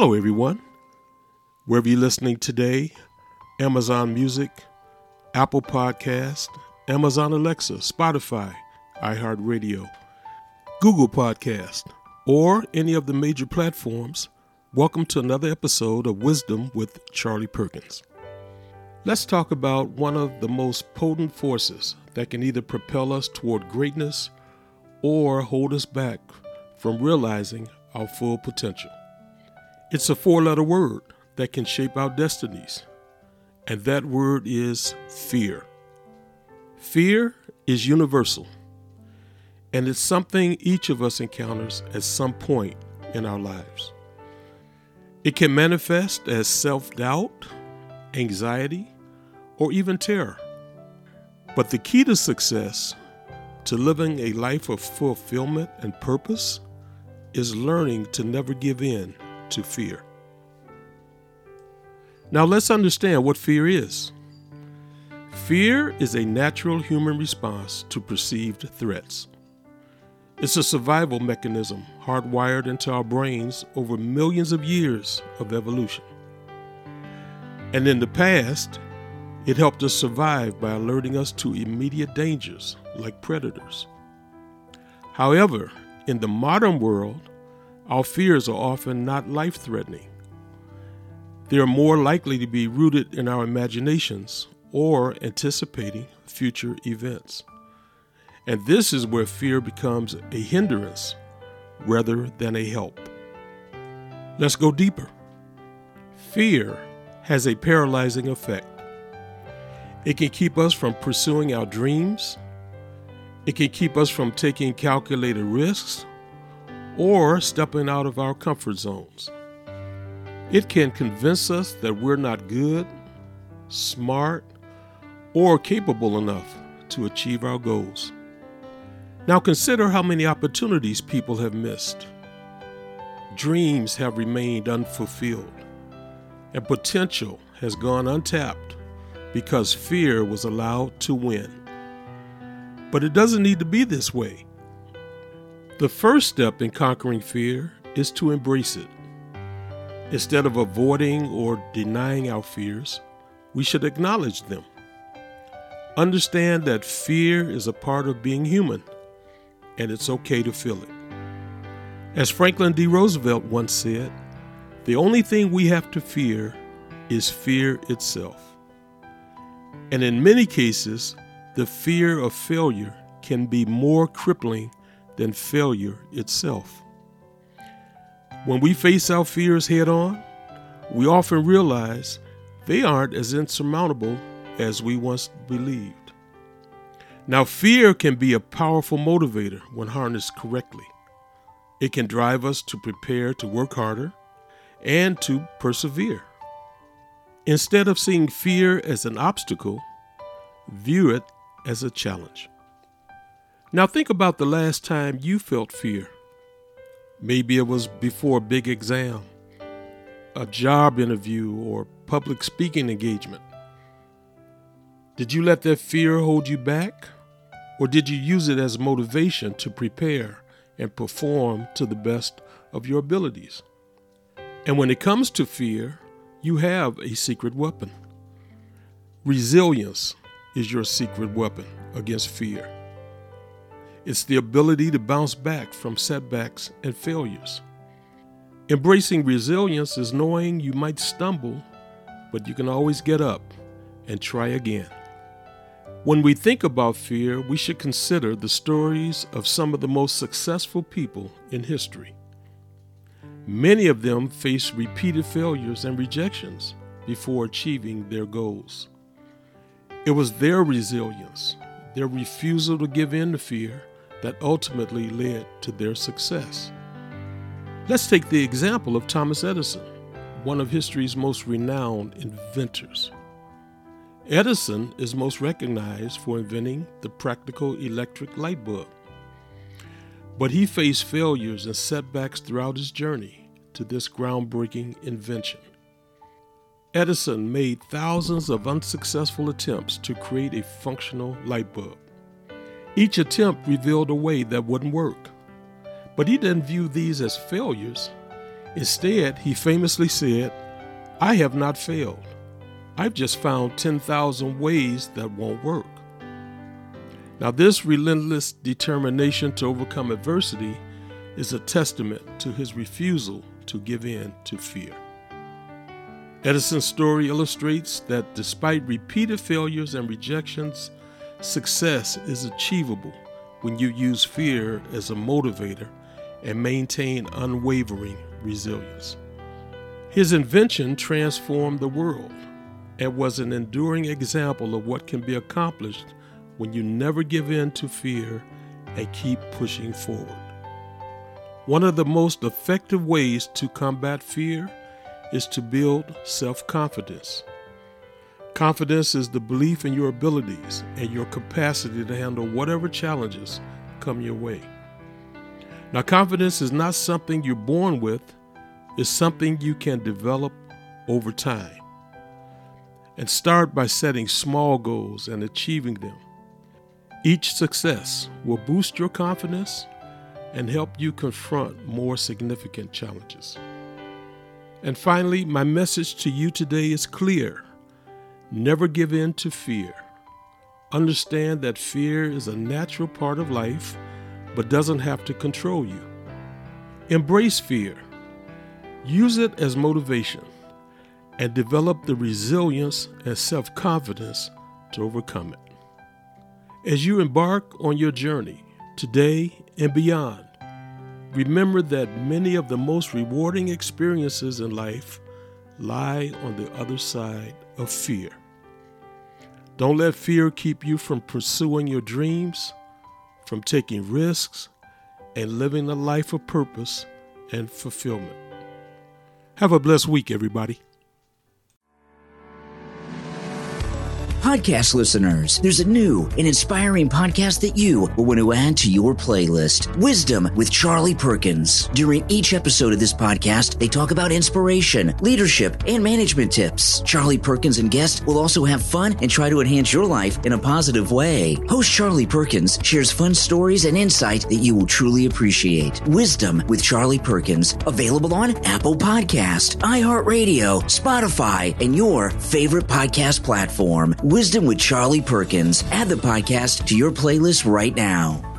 Hello, everyone. Wherever you're listening today, Amazon Music, Apple Podcast, Amazon Alexa, Spotify, iHeartRadio, Google Podcast, or any of the major platforms, welcome to another episode of Wisdom with Charlie Perkins. Let's talk about one of the most potent forces that can either propel us toward greatness or hold us back from realizing our full potential. It's a four letter word that can shape our destinies, and that word is fear. Fear is universal, and it's something each of us encounters at some point in our lives. It can manifest as self doubt anxiety, or even terror. But the key to success, to living a life of fulfillment and purpose, is learning to never give in to fear. Now let's understand what fear is. Fear is a natural human response to perceived threats. It's a survival mechanism hardwired into our brains over millions of years of evolution. And in the past, it helped us survive by alerting us to immediate dangers like predators. However, in the modern world, our fears are often not life threatening. They are more likely to be rooted in our imaginations or anticipating future events. And this is where fear becomes a hindrance rather than a help. Let's go deeper. Fear has a paralyzing effect. It can keep us from pursuing our dreams, it can keep us from taking calculated risks or stepping out of our comfort zones. It can convince us that we're not good, smart, or capable enough to achieve our goals. Now consider how many opportunities people have missed. Dreams have remained unfulfilled and potential has gone untapped because fear was allowed to win. But it doesn't need to be this way. The first step in conquering fear is to embrace it. Instead of avoiding or denying our fears, we should acknowledge them. Understand that fear is a part of being human, and it's okay to feel it. As Franklin D. Roosevelt once said, the only thing we have to fear is fear itself. And in many cases, the fear of failure can be more crippling than failure itself. When we face our fears head on, we often realize they aren't as insurmountable as we once believed. Now, fear can be a powerful motivator when harnessed correctly. It can drive us to prepare to work harder and to persevere. Instead of seeing fear as an obstacle, view it as a challenge. Now, think about the last time you felt fear. Maybe it was before a big exam, a job interview, or public speaking engagement. Did you let that fear hold you back? Or did you use it as motivation to prepare and perform to the best of your abilities? And when it comes to fear, you have a secret weapon. Resilience is your secret weapon against fear. It's the ability to bounce back from setbacks and failures. Embracing resilience is knowing you might stumble, but you can always get up and try again. When we think about fear, we should consider the stories of some of the most successful people in history. Many of them faced repeated failures and rejections before achieving their goals. It was their resilience, their refusal to give in to fear, that ultimately led to their success. Let's take the example of Thomas Edison, one of history's most renowned inventors. Edison is most recognized for inventing the practical electric light bulb. But he faced failures and setbacks throughout his journey to this groundbreaking invention. Edison made thousands of unsuccessful attempts to create a functional light bulb. Each attempt revealed a way that wouldn't work. But he didn't view these as failures. Instead, he famously said, I have not failed. I've just found 10,000 ways that won't work. Now, this relentless determination to overcome adversity is a testament to his refusal to give in to fear. Edison's story illustrates that despite repeated failures and rejections, success is achievable when you use fear as a motivator and maintain unwavering resilience. His invention transformed the world and was an enduring example of what can be accomplished when you never give in to fear and keep pushing forward. One of the most effective ways to combat fear is to build self confidence. Confidence is the belief in your abilities and your capacity to handle whatever challenges come your way. Now, confidence is not something you're born with, it's something you can develop over time. And start by setting small goals and achieving them. Each success will boost your confidence and help you confront more significant challenges. And finally, my message to you today is clear never give in to fear. Understand that fear is a natural part of life, but doesn't have to control you. Embrace fear, use it as motivation, and develop the resilience and self confidence to overcome it. As you embark on your journey today and beyond, Remember that many of the most rewarding experiences in life lie on the other side of fear. Don't let fear keep you from pursuing your dreams, from taking risks, and living a life of purpose and fulfillment. Have a blessed week, everybody. Podcast listeners, there's a new and inspiring podcast that you will want to add to your playlist Wisdom with Charlie Perkins. During each episode of this podcast, they talk about inspiration, leadership, and management tips. Charlie Perkins and guests will also have fun and try to enhance your life in a positive way. Host Charlie Perkins shares fun stories and insight that you will truly appreciate. Wisdom with Charlie Perkins, available on Apple Podcast, iHeartRadio, Spotify, and your favorite podcast platform. Wisdom with Charlie Perkins. Add the podcast to your playlist right now.